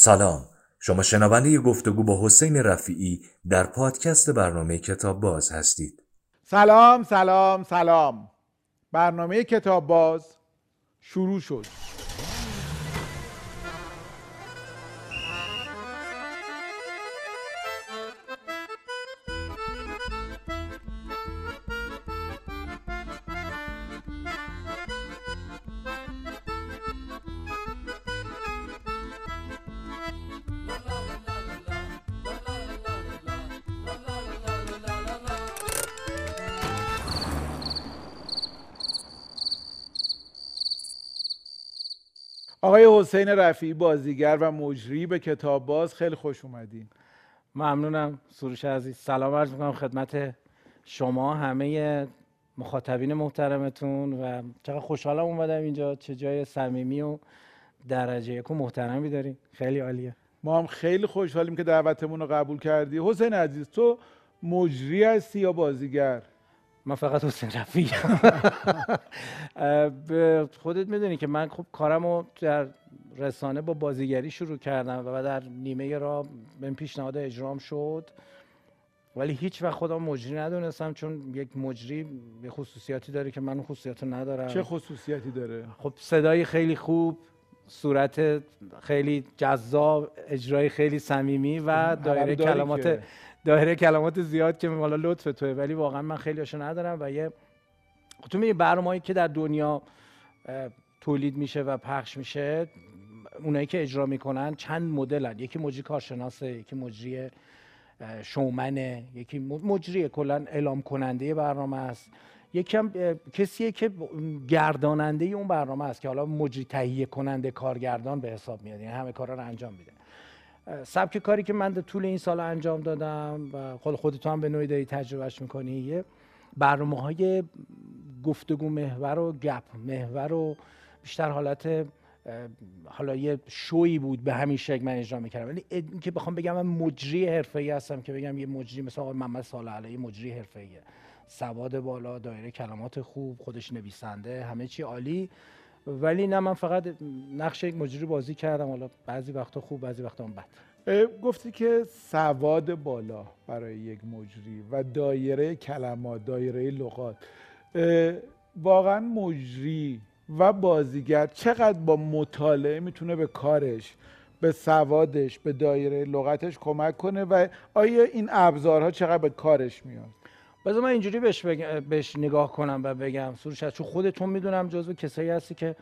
سلام. شما شنونده گفتگو با حسین رفیعی در پادکست برنامه کتاب باز هستید. سلام سلام سلام. برنامه کتاب باز شروع شد. حسین رفیعی بازیگر و مجری به کتاب باز خیلی خوش اومدین. ممنونم سروش عزیز. سلام عرض می‌کنم خدمت شما همه مخاطبین محترمتون و چقدر خوشحالم اومدم اینجا. چه جای صمیمی و درجه یک محترمی داریم خیلی عالیه. ما هم خیلی خوشحالیم که دعوتمون رو قبول کردی. حسین عزیز تو مجری هستی یا بازیگر؟ من فقط حسین رفیع خودت می‌دونی که من خب کارم رو در رسانه با بازیگری شروع کردم و در نیمه را به پیشنهاد اجرام شد. ولی هیچ وقت خودم مجری ندونستم چون یک مجری به خصوصیاتی داره که من اون خصوصیات رو ندارم. چه خصوصیاتی داره؟ خب صدای خیلی خوب صورت خیلی جذاب اجرای خیلی صمیمی و خب، دایره کلمات. دایره کلمات زیاد که حالا لطف توه ولی واقعا من خیلی هاشو ندارم و یه خب تو می‌بینی برنامه‌ای که در دنیا تولید میشه و پخش میشه اونایی که اجرا می‌کنن چند مدلن. یکی مجری کارشناسه یکی مجری شومنه یکی مجری کلا اعلام کننده برنامه است. یکی کسیه که گرداننده اون برنامه است که حالا مجری تهیه کننده کارگردان به حساب میاد. یعنی همه کارا رو انجام میده. سبک کاری که من در طول این سال انجام دادم و خود خودت هم به نوعی داری تجربهش می‌کنی یه برنامه های گفتگو محور و گپ محور و بیشتر حالت حالا یه شوی بود به همین شکل من اجرا می‌کردم. ولی این که بخوام بگم من مجری حرفه‌ای هستم که بگم یه مجری مثل آقای محمد صالح علیه مجری حرفه‌ایه. سواد بالا دایره کلمات خوب خودش نویسنده همه چی عالی. ولی نه من فقط نقش یک مجری بازی کردم. حالا بعضی وقتا خوب بعضی وقتا هم بد. گفتی که سواد بالا برای یک مجری و دایره کلمات دایره لغات. واقعا مجری و بازیگر چقدر با مطالعه می‌تونه به کارش به سوادش به دایره لغتش کمک کنه و آیا این ابزارها چقدر به کارش میاد بذار من اینجوری بهش, بهش نگاه کنم و بگم. سروش چون خودتون می‌دونم جزو کسایی هستی که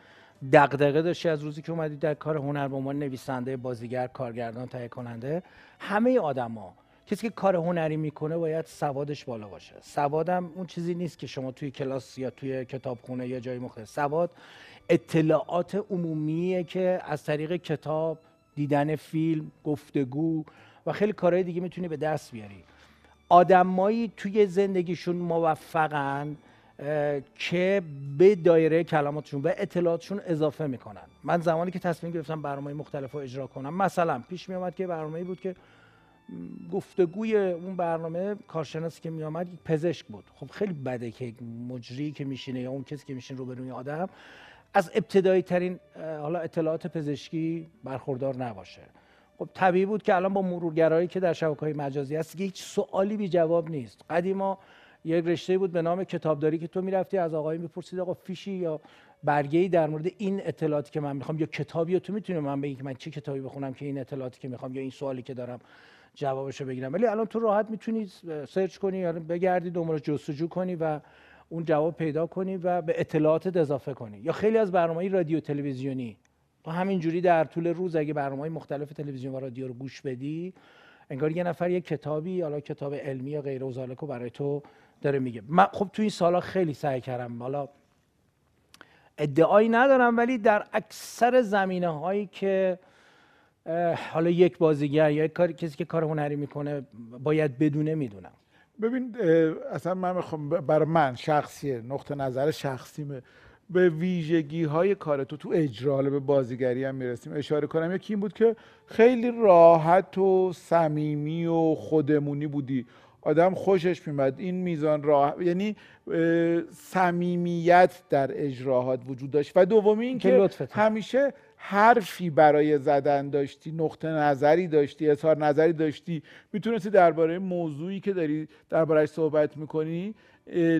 دغدغه داشتی از روزی که اومدی در کار هنر به عنوان نویسنده بازیگر کارگردان تهیه کننده همه آدما کسی که کار هنری می‌کنه باید سوادش بالا باشه. سوادم اون چیزی نیست که شما توی کلاس یا توی کتابخونه یا جای مختلف سواد اطلاعات عمومیه که از طریق کتاب دیدن فیلم گفتگو و خیلی کارهای دیگه می‌تونی به دست بیاری. آدمایی توی زندگیشون موفقن که به دایره کلماتشون به اطلاعاتشون اضافه می‌کنن. من زمانی که تصمیم گرفتم برنامه مختلف رو اجرا کنم مثلا پیش می آمد که برنامه بود که گفتگوی اون برنامه کارشناسی که می آمد یک پزشک بود. خب خیلی بده که مجری که میشینه یا اون کسی که میشینه روبروی آدم از ابتدایی ترین حالا اطلاعات پزشکی برخوردار نباشه. خب طبیعی بود که الان با مرورگرایی که در شبکه های مجازی هست که هیچ سوالی بی جواب نیست. قدیما یک رشته بود به نام کتابداری که تو می‌رفتی از آقایی می‌پرسید آقا فیشی یا برگه ای در مورد این اطلاعاتی که من می‌خوام یا کتابی رو تو می‌تونی من بگی که من چه کتابی بخونم که این اطلاعاتی که می‌خوام یا این سوالی که دارم جوابشو بگیرم. ولی الان تو راحت می‌تونی سرچ کنی یا بگردی دنبالش جستجو کنی و اون جواب پیدا کنی و به اطلاعاتت اضافه کنی. یا خیلی از برنامه رادیو تلویزیونی تو همینجوری در طول روز اگه برنامه مختلف تلویزیون و رادیو رو گوش بدی انگار یه نفر یه کتابی حالا کتاب علمی یا غیر و برای تو داره میگه. من خب تو این سالا خیلی سعی کردم. حالا ادعایی ندارم ولی در اکثر زمینه هایی که حالا یک بازیگر یا یک کاری کسی که کار هنری می‌کنه باید بدونه می‌دونم. ببین اصلا من می‌خوام برای من شخصیه نقطه نظر شخصیمه. به ویژگی های کار تو تو اجرا به بازیگری هم می‌رسیم. اشاره کنم یکی این بود که خیلی راحت و صمیمی و خودمونی بودی. آدم خوشش میمد این میزان راه یعنی صمیمیت در اجراهات وجود داشت. و دومی این که که لطفته. همیشه حرفی برای زدن داشتی نقطه نظری داشتی اظهار نظری داشتی. می‌تونستی درباره موضوعی که داری دربارهش صحبت می‌کنی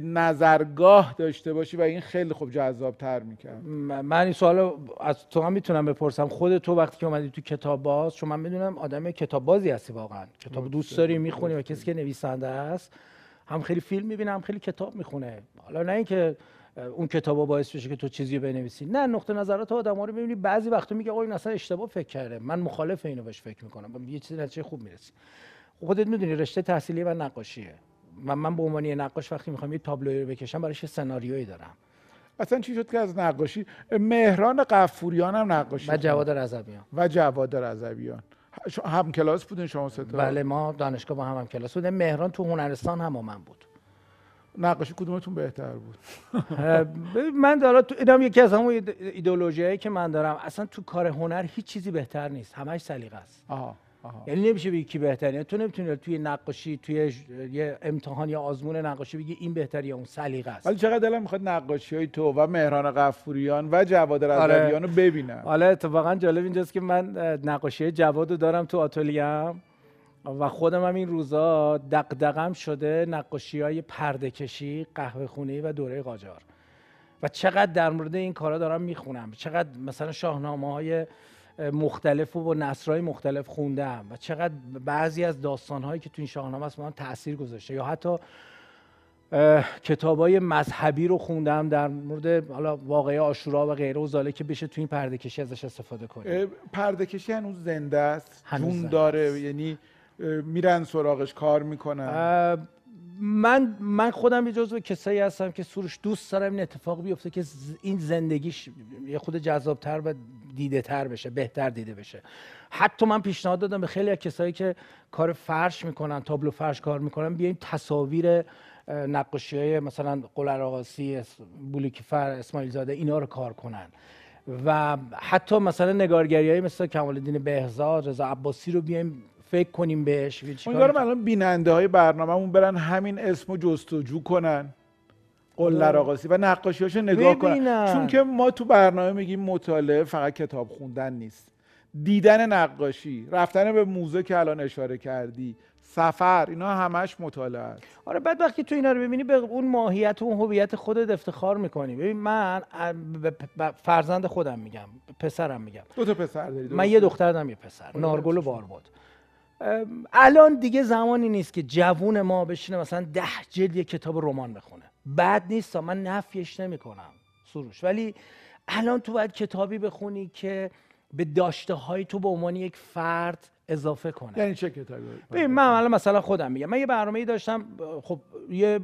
نظرگاه داشته باشی و این خیلی خوب جذاب تر می‌کرد من این سوال از تو هم می‌تونم بپرسم. خود تو وقتی که اومدی تو کتاب باز چون من می‌دونم آدم کتاب بازی هستی واقعا. کتاب دوست داری می‌خونی و کسی که نویسنده است هم خیلی فیلم می‌بینه هم خیلی کتاب می‌خونه. حالا نه اینکه اون کتابا باعث بشه که تو چیزی بنویسی. نه نقطه نظرات آدم‌ها رو ببینی بعضی وقتا میگه آقا این اصلا اشتباه فکر کرده. من مخالف اینو بهش فکر می‌کنم. یه چیزی نتیجه خوب می‌رسی. خودت می‌دونی رشته تحصیلی و نقاشیه. و من به عنوان نقاش وقتی می‌خوام یه تابلوی رو بکشم براش سناریویی دارم. اصلا چی شد که از نقاشی؟ مهران قفوریان هم نقاشی و جواد رضویان. و جواد رضویان. هم کلاس بودین شما سه بله ما دانشگاه با هم هم کلاس بودیم. مهران تو هنرستان هم با من بود. نقاشی کدومتون بهتر بود؟ من دارم تو اینم یکی از همون ایدئولوژیایی که من دارم. اصلا تو کار هنر هیچ چیزی بهتر نیست. همش سلیقه است. آها. یعنی نمیشه بگی کی بهتره. تو نمی‌تونی توی نقاشی توی یه امتحان یا آزمون نقاشی بگی این بهتری یا اون سلیقه است. ولی چقدر دلم می‌خواد نقاشی های تو و مهران قفوریان و جواد رضویان رو آره. ببینم. حالا اتفاقا جالب اینجاست که من نقاشی جواد رو دارم تو آتلیه‌ام و خودم هم این روزا دقدقم شده نقاشی های پرده کشی قهوه خونی و دوره قاجار. و چقدر در مورد این کارا دارم می‌خونم. چقدر مثلا شاهنامه های مختلف و با نصرهای مختلف خوندم و چقدر بعضی از داستانهایی که تو این شاهنامه است من تاثیر گذاشته. یا حتی کتاب های مذهبی رو خوندم در مورد حالا واقعه آشورا و غیره و زاله که بشه تو این پرده کشی ازش استفاده کنیم. پرده کشی هنوز زنده است. جون داره. یعنی میرن سراغش کار می‌کنن. من من خودم یه جزو کسایی هستم که سروش دوست دارم این اتفاق بیفته که این زندگیش یه خود جذابتر و دیده تر بشه بهتر دیده بشه. حتی من پیشنهاد دادم به خیلی از کسایی که کار فرش می‌کنن تابلو فرش کار می‌کنن بیاین تصاویر نقاشی های مثلا قلر آقاسی بولیکی فر اسماعیل زاده اینا رو کار کنن. و حتی مثلا نگارگری های مثل کمال الدین بهزاد رضا عباسی رو بیایم فکر کنیم بهش امیدوارم الان بیننده های برنامهمون برن همین اسمو جستجو کنن قلر آره. آقاسی و نقاشیاشو نگاه کنن. چون که ما تو برنامه میگیم مطالعه فقط کتاب خوندن نیست. دیدن نقاشی رفتن به موزه که الان اشاره کردی سفر اینا همش مطالعه است. آره بعد وقتی تو اینا رو ببینی به اون ماهیت و اون هویت خودت افتخار می‌کنی. ببین من فرزند خودم میگم پسرم میگم. دو تا پسر داری من یه دختر دارم یه پسر. نارگل و بارباد الان دیگه زمانی نیست که جوون ما بشینه مثلا ده جلد یه کتاب رمان بخونه. بد نیست من نفیش نمی‌کنم. سروش. ولی الان تو باید کتابی بخونی که به داشته های تو به عنوان یک فرد اضافه کنه. یعنی چه کتابی؟ ببین من الان مثلا خودم میگم. من یه برنامه‌ای داشتم خب یه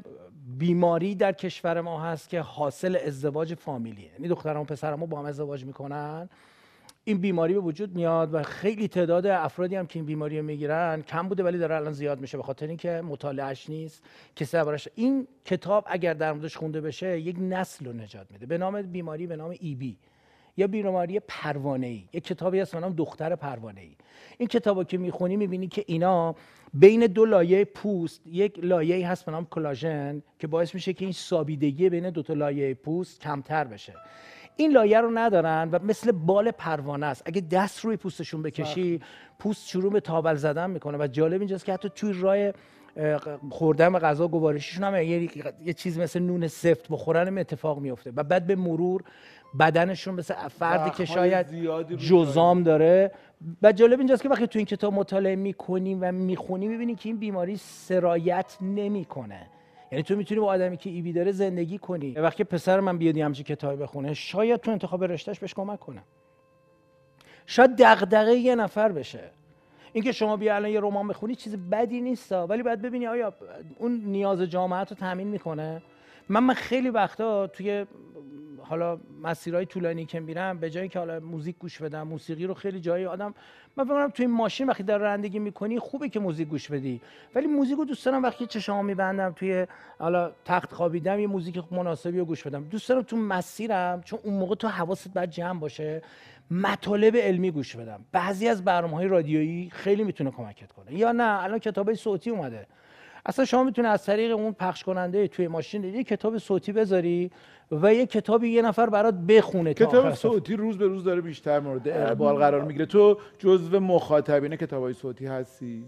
بیماری در کشور ما هست که حاصل ازدواج فامیلیه. یعنی دخترم و پسرم با هم ازدواج می‌کنن. این بیماری به وجود میاد و خیلی تعداد افرادی هم که این بیماری رو می‌گیرن کم بوده ولی داره الان زیاد میشه به خاطر اینکه مطالعهش نیست کسی دربارش این کتاب اگر در موردش خونده بشه یک نسل رو نجات میده. به نام بیماری به نام ای بی یا بیماری پروانه ای یک کتابی هست نام دختر پروانه ای این کتابو که می‌خونی می‌بینی که اینا بین دو لایه پوست یک لایه هست به نام کلاژن که باعث میشه که این سابیدگی بین دو تا لایه پوست کمتر بشه. این لایه رو ندارن و مثل بال پروانه است. اگه دست روی پوستشون بکشی پوست شروع به تابل زدن می‌کنه و جالب اینجاست که حتی توی راه خوردن و غذا گوارشیشون هم یه, یه چیز مثل نون سفت بخورن اتفاق میفته و بعد به مرور بدنشون مثل فردی که شاید جزام داره. و جالب اینجاست که وقتی تو این کتاب مطالعه می‌کنیم و می‌خونیم می‌بینیم که این بیماری سرایت نمی‌کنه. یعنی تو می‌تونی با آدمی که ایبی داره زندگی کنی. وقتی پسر من بیاد همچین کتابی بخونه شاید تو انتخاب رشتهش بهش کمک کنه شاید دغدغه یه نفر بشه. اینکه شما بیا الان یه رمان بخونی چیز بدی نیست ولی باید ببینی آیا اون نیاز جامعه رو تامین می‌کنه. من من خیلی وقتا توی حالا مسیرهای طولانی که میرم به جایی که حالا موزیک گوش بدم موسیقی رو خیلی جایی آدم من فکر توی این ماشین وقتی در رانندگی می‌کنی خوبه که موزیک گوش بدی. ولی موزیک رو دوست دارم وقتی چشام میبندم توی حالا تخت خوابیدم یه موزیک مناسبی رو گوش بدم. دوست دارم تو مسیرم چون اون موقع تو حواست باید جمع باشه مطالب علمی گوش بدم. بعضی از برنامه های رادیویی خیلی می‌تونه کمکت کنه. یا نه الان کتاب صوتی اومده. اصلا شما می‌تونی از طریق اون پخش کننده توی ماشین یه کتاب صوتی بذاری و یه کتابی یه نفر برات بخونه کتاب. صوتی روز به روز داره بیشتر مورد اقبال قرار می‌گیره. تو جزو مخاطبین کتابای صوتی هستی؟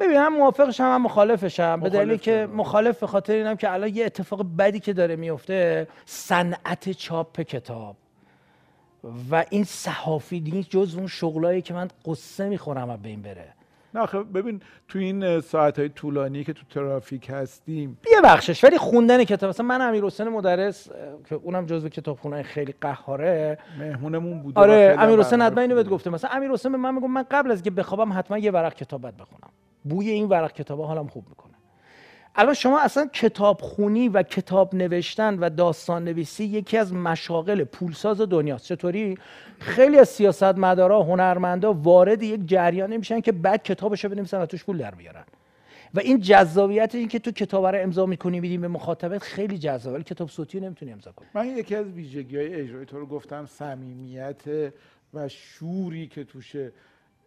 ببین هم موافقشم هم مخالفشم. به دلیلی مخالف که؟ مخالف به خاطر اینم که الان یه اتفاق بدی که داره میفته صنعت چاپ کتاب. و این صحافی دین جز اون شغلایی که من قصه می‌خورم و بین بره. نه آخه ببین تو این ساعت های طولانی که تو ترافیک هستیم. یه بخشش ولی خوندن کتاب مثلا من امیر حسین مدرس که اونم جزو کتابخونه خیلی قهاره. مهمونمون بوده و آره امیر حسین حتما اینو بهت. گفته. مثلا امیر حسین به من میگم من قبل از که بخوابم حتما یه ورق کتاب بخونم. بوی این ورق کتاب حالم خوب می‌کنه. الان شما اصلا کتاب خونی و کتاب نوشتن و داستان نویسی یکی از مشاغل پولساز دنیاست. چطوری؟ خیلی از سیاستمدارا هنرمندا وارد یک جریان میشن که بعد کتابشو بنویسن و توش پول در بیارن. و این جذابیت این که تو کتاب رو امضا می‌کنی میدیم به مخاطبت خیلی جذابه. ولی کتاب صوتی رو نمی‌تونی امضا کنی. من یکی از ویژگی های اجرایی تو رو گفتم صمیمیت و شوری که توشه.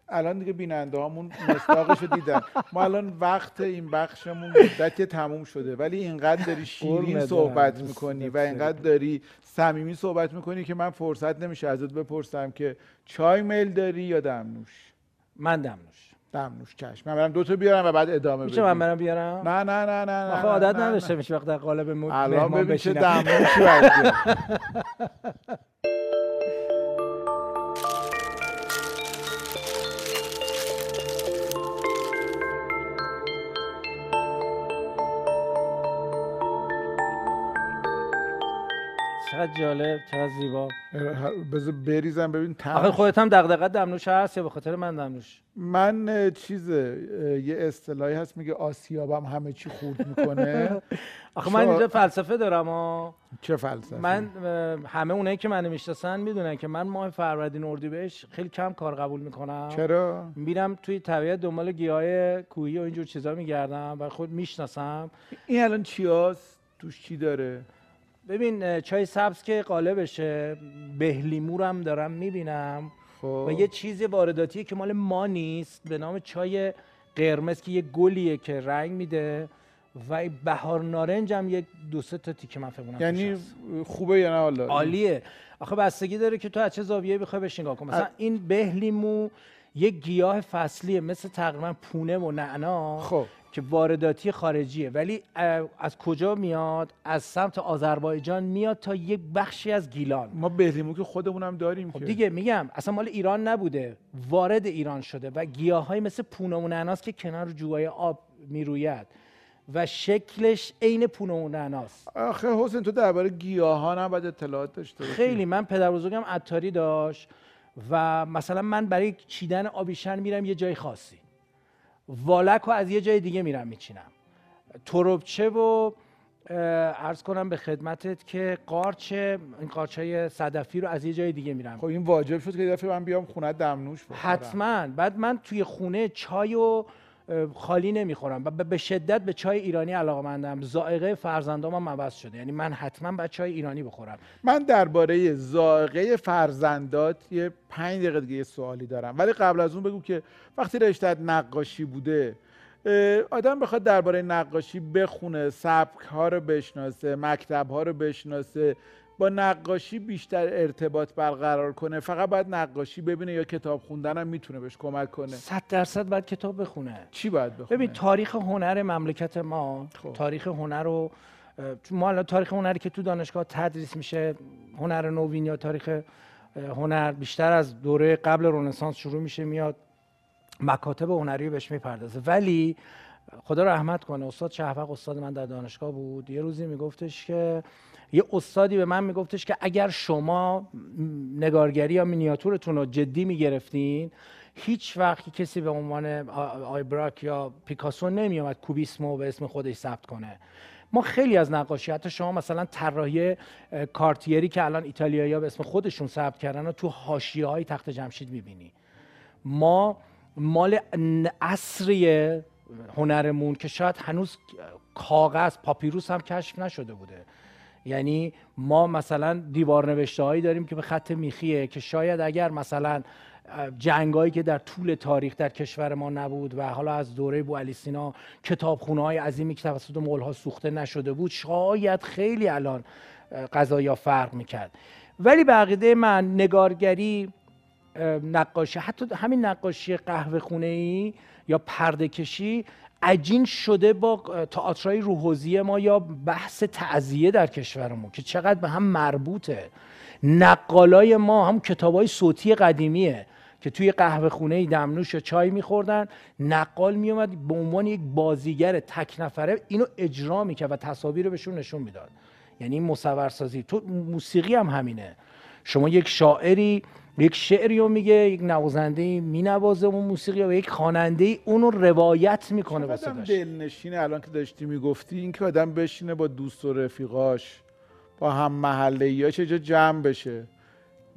الان دیگه بیننده هامون مصداقش رو دیدن. ما الان وقت این بخشمون مدتی تموم شده ولی اینقدر داری شیرین صحبت. می‌کنی و اینقدر داری صمیمی صحبت می‌کنی که من فرصت نمیشه ازت بپرسم که چای میل داری یا دمنوش من دمنوش دمنوش چشم. من برم دو تا بیارم و بعد ادامه میشه بدیم. من برم بیارم؟ نه نه نه نه نه آخه عادت. نداشته میشه وقت در قالب م- الان مهمان ببین چه بشینم. چقدر جالب چقدر زیبا. بذار بریزم ببین آخه تمش خودت هم دغدغه دمنوش هست یا به خاطر من دمنوش؟ من چیزه یه اصطلاحی هست میگه آسیابم همه چی خورد می‌کنه. آخه من اینجا فلسفه دارم و چه فلسفه من همه اونایی که منو می‌شناسن می‌دونن که من ماه فروردین اردیبهشت خیلی کم کار قبول می‌کنم. چرا؟ میرم توی طبیعت دنبال گیاهای کوهی و اینجور چیزا میگردم و خود می‌شناسم. این الان چیاست توش چی داره؟ ببین چای سبز که قالبشه. بهلیمور هم دارم می‌بینم. خب. و یه چیز وارداتیه که مال ما نیست. به نام چای قرمز که یه گلیه که رنگ میده. و بهار نارنج هم یک دو سه تا تیکه من فکر یعنی. خوبه یا نه حالا؟ عالیه. آخه بستگی داره که تو از چه زاویه بخوای بهش نگاه کن. مثلا ا- این بهلیمو یک گیاه فصلیه. مثل تقریبا پونه و نعنا. خب. که وارداتی خارجیه. ولی از کجا میاد؟ از سمت آذربایجان میاد تا یک بخشی از گیلان. ما بهلیمو که خودمونم داریم خب دیگه میگم اصلا مال ایران نبوده. وارد ایران شده و گیاهایی مثل پونه و نعناست که کنار جوهای آب می‌روید. و شکلش عین پونه و نعناست آخه حسین تو درباره گیاهان هم باید اطلاعات داشته خیلی. من پدر بزرگم عطاری داشت و مثلا من برای چیدن آبیشن میرم یه جای خاصی. والک رو از یه جای دیگه میرم میچینم. تربچه و عرض کنم به خدمتت که قارچه این قارچهای صدفی رو از یه جای دیگه میرم. خب این واجب شد که دفعه من بیام خونه دمنوش بخورم. حتما. بعد من توی خونه چای و خالی نمی‌خورم و به شدت به چای ایرانی علاقه ذائقه فرزندام هم عوض شده. یعنی من حتما باید چای ایرانی بخورم. من درباره ذائقه فرزندات یه پنج دقیقه دیگه یه سوالی دارم. ولی قبل از اون بگو که وقتی رشتت نقاشی بوده آدم بخواد درباره نقاشی بخونه سبک ها رو بشناسه مکتب ها رو بشناسه با نقاشی بیشتر ارتباط برقرار کنه. فقط باید نقاشی ببینه یا کتاب خوندن هم می‌تونه بهش کمک کنه. صد درصد باید کتاب بخونه. چی باید بخونه؟ ببین تاریخ هنر مملکت ما خب. تاریخ هنر رو ما الان تاریخ هنری که تو دانشگاه تدریس میشه هنر نوین یا تاریخ هنر بیشتر از دوره قبل رنسانس شروع میشه میاد مکاتب هنری بهش می‌پردازه. ولی خدا رحمت کنه استاد شهفق استاد من در دانشگاه بود. یه روزی میگفتش که یه استادی به من میگفتش که اگر شما نگارگری یا مینیاتورتون رو جدی می‌گرفتین هیچ وقت کسی به عنوان آ- آی براک یا پیکاسو نمیومد کوبیسمو به اسم خودش ثبت کنه. ما خیلی از نقاشی حتی شما مثلا طراحی کارتیری که الان ایتالیایی به اسم خودشون ثبت کردن و تو حاشیه های تخت جمشید می‌بینی. ما مال عصری هنرمون که شاید هنوز کاغذ پاپیروس هم کشف نشده بوده. یعنی ما مثلا دیوار نوشته هایی داریم که به خط میخیه که شاید اگر مثلا جنگایی که در طول تاریخ در کشور ما نبود و حالا از دوره بو علی سینا کتابخونه های عظیمی که توسط مولها سوخته نشده بود شاید خیلی الان قضایا فرق می‌کرد. ولی به عقیده من نگارگری نقاشی حتی همین نقاشی قهوه خونه ای یا پرده کشی عجین شده با تئاترای روحوزی ما یا بحث تعذیه در کشورمون که چقدر به هم مربوطه. نقالای ما هم کتابای صوتی قدیمیه که توی قهوه خونه دمنوش یا چای میخوردن. نقال میومد به عنوان یک بازیگر تک نفره اینو اجرا می‌کرد و تصاویر رو بهشون نشون می‌داد. یعنی مصورسازی. تو موسیقی هم همینه. شما یک شاعری یک شعری رو میگه یک نوازنده مینوازه اون موسیقی و یک خواننده اون رو روایت می‌کنه واسه دلنشینه الان که داشتی می‌گفتی؟ این که آدم بشینه با دوست و رفیقاش با هم محله یا چه جا جمع بشه.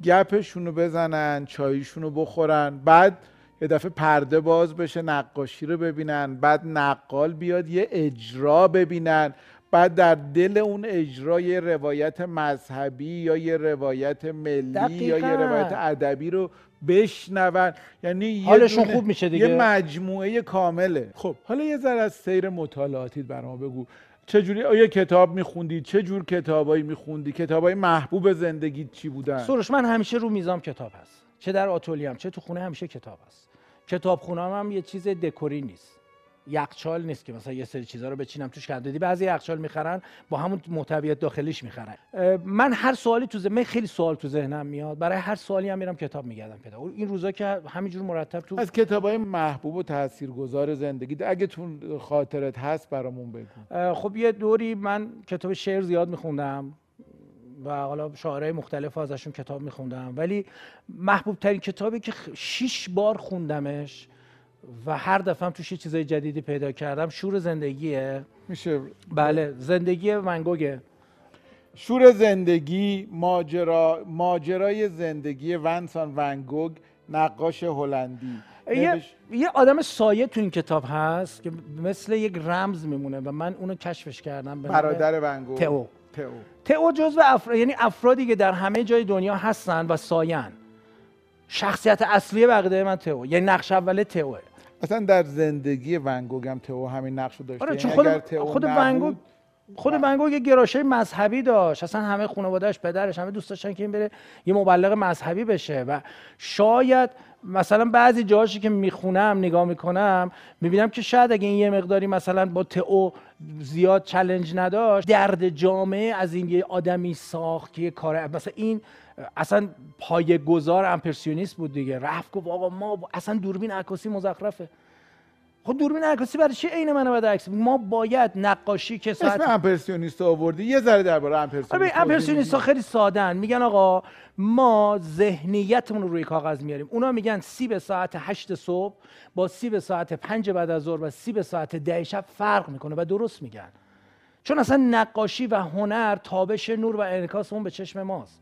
گپشون رو بزنن چایشون رو بخورن بعد یه دفعه پرده باز بشه نقاشی رو ببینن بعد نقال بیاد یه اجرا ببینن. بعد در دل اون اجرا یه روایت مذهبی یا یه روایت ملی دقیقا. یا یه روایت ادبی رو بشنون. یعنی حالشون خوب میشه دیگه. یه مجموعه کامله. خب. حالا یه ذره از سیر مطالعاتیت برام بگو. چجوری آیا کتاب میخوندی؟ چه جور کتابایی میخوندی؟ کتابای محبوب زندگی چی بودن؟ سروش من همیشه رو میزام کتاب هست. چه در آتولیم چه تو خونه همیشه کتاب هست. کتاب خونه هم یه چیز دکوری نیست. یخچال نیست که مثلا یه سری چیزا رو بچینم توش کردی بعضی یخچال می‌خرن با همون محتویات داخلیش می‌خرن. من هر سوالی تو ذهنم خیلی سوال تو ذهنم میاد. برای هر سوالی هم میرم کتاب میگردم کتاب. این روزا که همینجور مرتب تو از کتابای محبوب و تاثیرگذار زندگی. اگه تو خاطرت هست برامون بگو. خب یه دوری من کتاب شعر زیاد میخوندم و حالا شاعرای مختلف ازشون کتاب میخوندم. ولی محبوب ترین کتابی که شیش بار خوندمش و هر دفعه هم توش چیزای جدیدی پیدا کردم. شور زندگیه. میشه بله زندگی ونگوگه. شور زندگی ماجرا ماجرای زندگی ونسان ونگوگ نقاش هلندی. یه, یه آدم سایه تو این کتاب هست که مثل یک رمز میمونه و من اونو کشفش کردم برادر ونگوگ. تئو. تئو. تئو جزو افراد یعنی افرادی که در همه جای دنیا هستن و ساین شخصیت اصلی بقیده من تئو. یعنی نقش اول تئوه. اصلا در زندگی ونگوگ هم تئو همین نقش رو داشته آره چون خود خود ونگوگ خود ونگوگ یه گرایش مذهبی داشت. اصلا همه خانواده‌اش پدرش همه دوست داشتن که این بره یه مبلغ مذهبی بشه و شاید مثلا بعضی جاهاشی که می‌خونم نگاه می‌کنم می‌بینم که شاید اگه این یه مقداری مثلا با تئو زیاد چلنج نداشت درد جامعه از این یه آدمی ساخت که یه کار مثلا این اصلا پایه گذار امپرسیونیست بود دیگه. رفت گفت آقا ما اصلا دوربین عکاسی مزخرفه. خب دوربین عکاسی برای چی عین منو بعد عکس؟ ما باید نقاشی که ساعت اسم امپرسیونیست آوردی یه ذره درباره امپرسیونیست آره امپرسیونیست ها خیلی سادن میگن آقا ما ذهنیتمون رو روی کاغذ میاریم. اونا میگن سی به ساعت هشت صبح با سی به ساعت پنج بعد از ظهر و سی به ساعت ده شب فرق می‌کنه و درست میگن. چون اصلا نقاشی و هنر تابش نور و انعکاس اون به چشم ماست.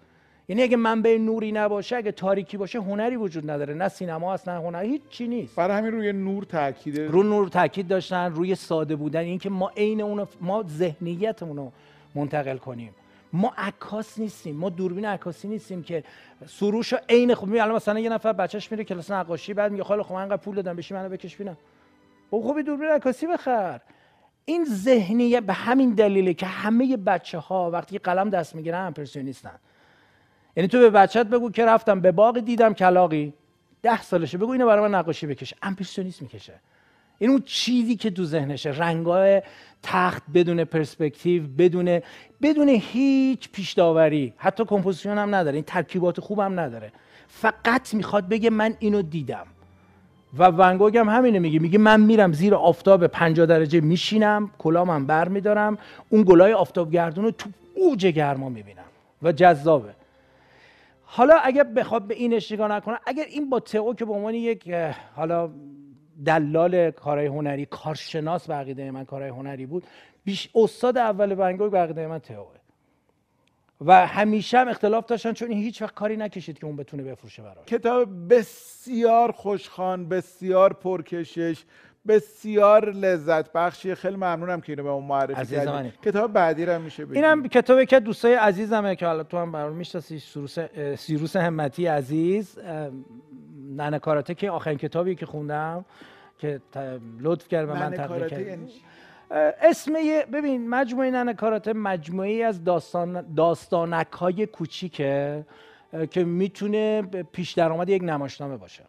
یعنی اگه منبع نوری نباشه اگه تاریکی باشه هنری وجود نداره. نه سینما هست نه هنر هیچ چی نیست. برای همین روی نور تاکید. رو نور تاکید داشتن روی ساده بودن اینکه ما عین اون ما ذهنیتمون رو منتقل کنیم. ما عکاس نیستیم ما دوربین عکاسی نیستیم که سروش عین خب الان مثلا یه نفر بچهش میره کلاس نقاشی بعد میگه خاله خب من پول دادم بشی منو بکش ببینم خب خوبی دوربین عکاسی بخر. این ذهنیت به همین دلیله که همه بچه ها وقتی قلم دست می‌گیرن امپرسیونیستن یعنی تو به بچت بگو که رفتم به باغ دیدم کلاغی ده سالشه بگو اینو برای من نقاشی بکشه. امپرسیونیست می‌کشه. این اون چیزی که تو ذهنشه. رنگای تخت بدون پرسپکتیو بدون بدون هیچ پیش داوری حتی composition هم نداره. این ترکیبات خوب هم نداره. فقط می‌خواد بگه من اینو دیدم. و ونگوگ هم همینه میگه. میگه من میرم زیر آفتاب 50 درجه میشینم کلامم بر میدارم اون گلای آفتاب گردون رو تو اوج گرما می‌بینم. و جذابه. حالا اگر بخواد به این نگاه نکنه اگر این با تئو که به عنوان یک حالا دلال کارهای هنری کارشناس بقیده من کارهای هنری بود بیش استاد اول ونگوگ بقیده من تئوه و همیشه هم اختلاف داشتن چون این هیچ وقت کاری نکشید که اون بتونه بفروشه براش. کتاب بسیار خوشخوان بسیار پرکشش. بسیار لذت بخشی خیلی ممنونم که اینو به اون معرفی کردی. کتاب بعدی رو میشه بگی. اینم کتابی که دوستای عزیزمه که حالا تو هم برام می‌شناسی سیروس سیروس همتی عزیز. ننه کاراته که آخرین کتابی که خوندم که لطف کرد و من تقدیم کرد. یعنی اسم ببین مجموعه ننه کاراته مجموعه ای از داستان داستانک های کوچیکه که می‌تونه به پیش درآمد یک نمایشنامه باشه.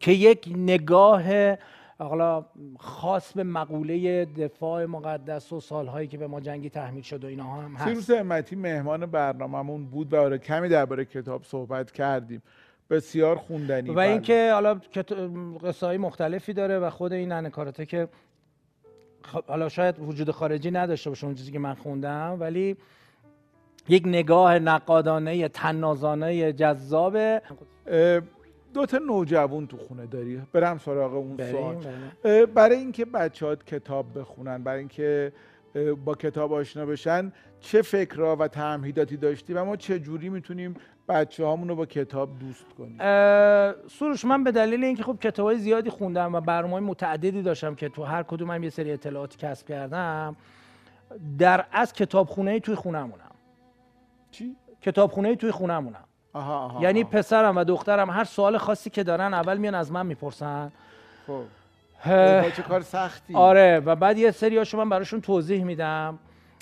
که یک نگاه حالا خاص به مقوله دفاع مقدس و سالهایی که به ما جنگی تحمیل شد و اینها هم هست. سیروس امتی مهمان برنامهمون بود و آره کمی درباره کتاب صحبت کردیم. بسیار خوندنی. و بله. اینکه حالا قصه های مختلفی داره و خود این ننه کاراته که خب، حالا شاید وجود خارجی نداشته باشه اون چیزی که من خوندم ولی یک نگاه نقادانه تنازانه جذاب. دو تا نوجوان تو خونه داری. برم سراغ اون سوال. برای اینکه بچه کتاب بخونن برای اینکه با کتاب آشنا بشن چه فکرها و تعمیداتی داشتی و ما چه جوری می‌تونیم بچه هامون رو با کتاب دوست کنیم؟ سروش من به دلیل اینکه خب کتابای زیادی خوندم و برنامه متعددی داشتم که تو هر کدوم هم یه سری اطلاعاتی کسب کردم در از کتابخونه توی خونمونم چی؟ کتابخونه توی خونمونم آها آها یعنی آها. پسرم و دخترم هر سوال خاصی که دارن اول میان از من می‌پرسن. خب. با چه کار سختی؟ آره و بعد یه سری هاشو من براشون توضیح میدم.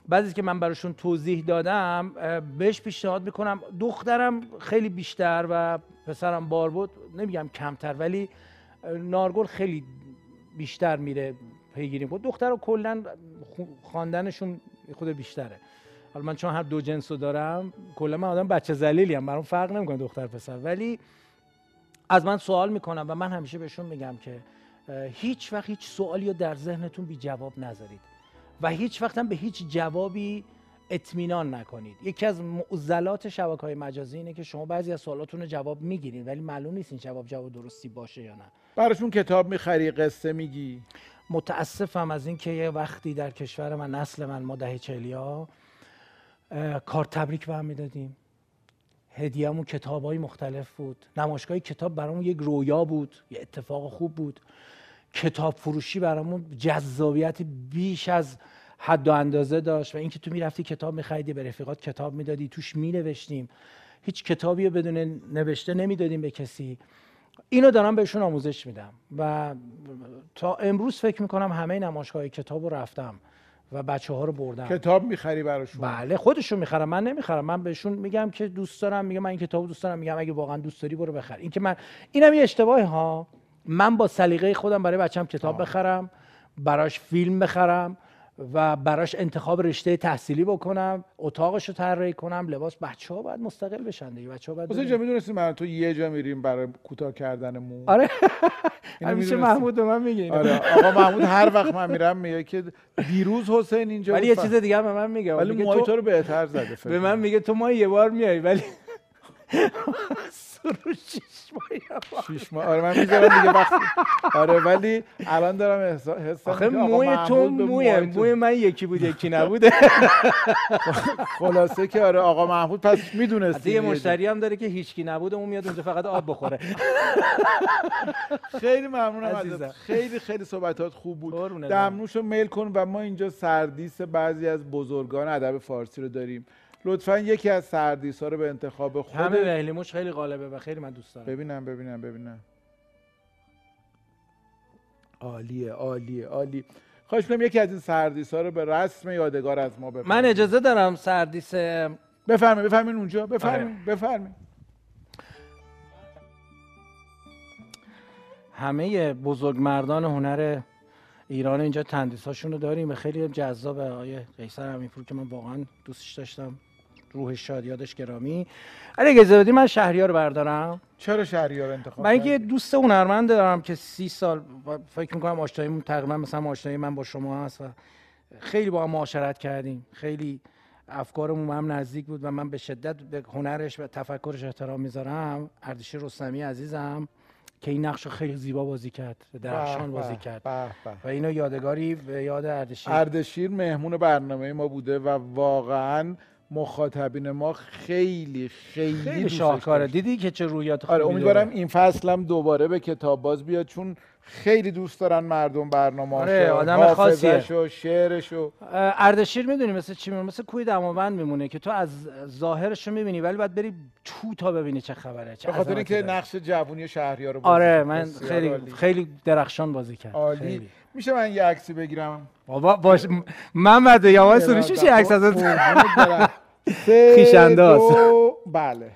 بعضی که من براشون توضیح دادم بهش پیشنهاد می‌کنم. دخترم خیلی بیشتر و پسرم بار بود. نمیگم کمتر ولی نارگل خیلی بیشتر میره پیگیری بود دختر رو کلا خو- خواندنشون خود بیشتره. حالا من چون هر دو جنس رو دارم کلا من آدم بچه ذلیلی ام برام فرق نمی‌کنه دختر پسر. ولی از من سوال می‌کنم و من همیشه بهشون میگم که هیچ وقت هیچ سوالی رو در ذهنتون بی جواب نذارید و هیچ وقت هم به هیچ جوابی اطمینان نکنید. یکی از معضلات شبکه های مجازی اینه که شما بعضی از سوالاتون رو جواب می‌گیرید ولی معلوم نیست این جواب جواب درستی باشه یا نه. براشون کتاب می‌خری قصه میگی؟ متاسفم از اینکه یه وقتی در کشور من نسل من ما دهه چلیا کار تبریک به هم می‌دادیم. هدیهمون کتاب های مختلف بود. نمایشگاه کتاب برامون یک رویا بود یه اتفاق خوب بود. کتاب فروشی برامون جذابیت بیش از حد و اندازه داشت و اینکه تو می‌رفتی کتاب میخریدی به رفیقات کتاب می‌دادی توش مینوشتیم. هیچ کتابی رو بدون نوشته نمی‌دادیم به کسی. اینو دارم بهشون آموزش میدم و تا امروز فکر می‌کنم همه نمایشگاه کتاب رو رفتم. و بچه ها رو بردم کتاب می‌خری براشون. بله خودشون می‌خرم من نمی‌خرم. من بهشون میگم که دوست دارم میگم من این کتاب دوست دارم. میگم اگه واقعا دوست داری برو بخر. این که من اینم یه اشتباهی ها. من با سلیقه خودم برای بچم کتاب آه. بخرم براش فیلم بخرم و براش انتخاب رشته تحصیلی بکنم اتاقش رو طراحی کنم لباس بچه ها باید مستقل بشن دیگه بچه ها باید. جان می‌دونستی من تو یه جا میریم برای کوتاه کردن مو آره همیشه؟ محمود به من میگه. آره آقا محمود هر وقت من میرم میگه که دیروز حسین اینجا ولی یه چیز دیگه به من میگه ولی موهای تو رو بهتر زده به من. میگه تو ما یه بار میای ولی سروش شیش بار. شیش ماه. آره من می‌ذارم دیگه وقتی آره ولی الان دارم احساس حس آخه موی تو موی موی من یکی بود یکی نبوده. خلاصه که آره آقا محمود پس می‌دونستی حتی یه مشتری هم داره که هیچکی نبوده اون میاد اونجا فقط آب بخوره. خیلی ممنونم. ازت. خیلی خیلی صحبتات خوب بود. قربونت. دمنوش رو میل کن و ما اینجا سردیس بعضی از بزرگان ادب فارسی رو داریم. لطفا یکی از سردیس ها رو به انتخاب همه خود مهلیموش خیلی غالبه و خیلی من دوست دارم. ببینم ببینم ببینم. عالیه عالیه عالی خواهش می‌کنم یکی از این سردیس ها رو به رسم یادگار از ما بفرمایید. من اجازه دارم سردیس بفرمایید بفرمایید اونجا. بفرمایید آره. بفرمایید. همه بزرگمردان هنر ایران اینجا تندیساشون رو داریم و خیلی جذاب آیه قیصر همینپور که من واقعا دوستش داشتم. روحش شاد یادش گرامی. اگه اجازه من شهریار بردارم. چرا شهریار انتخاب من یه؟ دوست هنرمند دارم که سی سال فکر می‌کنم آشناییمون تقریبا مثلا آشنایی من با شما هست و خیلی با هم معاشرت کردیم. خیلی افکارمون هم نزدیک بود و من به شدت به هنرش و تفکرش احترام می‌ذارم. اردشیر رستمی عزیزم که این نقش خیلی زیبا بازی کرد درخشان بازی کرد. به، به. و اینو یادگاری به یاد اردشیر. اردشیر مهمون برنامه ما بوده و واقعا مخاطبین ما خیلی خیلی, خیلی شاهکاره. دیدی که چه رویات خوبی آره. امیدوارم این فصل هم دوباره به کتاب باز بیاد چون خیلی دوست دارن مردم برنامه آره، آدم خاصیه. و شعرش و اردشیر می‌دونی مثل چی میمونه مثل کوی دماوند میمونه که تو از ظاهرش رو می‌بینی ولی باید بری تو تا ببینی چه خبره چه خاطر اینکه. نقش جوونی شهریار رو بازی آره. من خیلی عالی. خیلی درخشان بازی کرد عالی خیلی. میشه من یه عکسی بگیرم بابا باش محمد یواش سروش میشه عکس ازت خویش‌انداز. دو، بله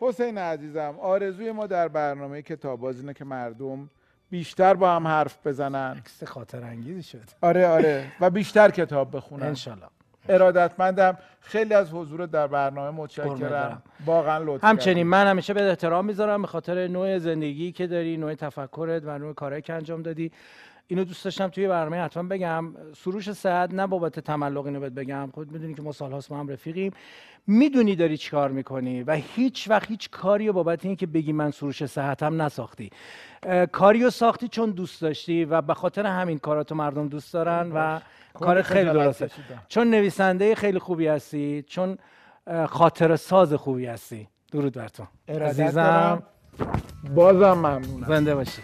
حسین عزیزم آرزوی ما در برنامه کتاب اینه که مردم بیشتر با هم حرف بزنن. عکس خاطر انگیزی شد. آره آره. و بیشتر کتاب بخونن. انشالله. ارادتمندم خیلی از حضور در برنامه متشکرم. واقعا لطف همچنین. من همیشه به احترام می‌ذارم به خاطر نوع زندگی که داری نوع تفکرت و نوع کارهایی که انجام دادی. اینو دوست داشتم توی برنامه حتما بگم. سروش صحت نه بابت تملق اینو بهت بگم. خود می‌دونی که ما سالهاست ما هم رفیقیم. می‌دونی داری چیکار می‌کنی و هیچ وقت هیچ کاری بابت این که بگی من سروش صحتم نساختی. اه، کاری رو ساختی چون دوست داشتی و به خاطر همین کاراتو مردم دوست دارن و کار خیلی درسته. چون نویسنده خیلی خوبی هستی چون خاطر ساز خوبی هستی. درود بر تو. عزیزم. بازم ممنونم. زنده باشی.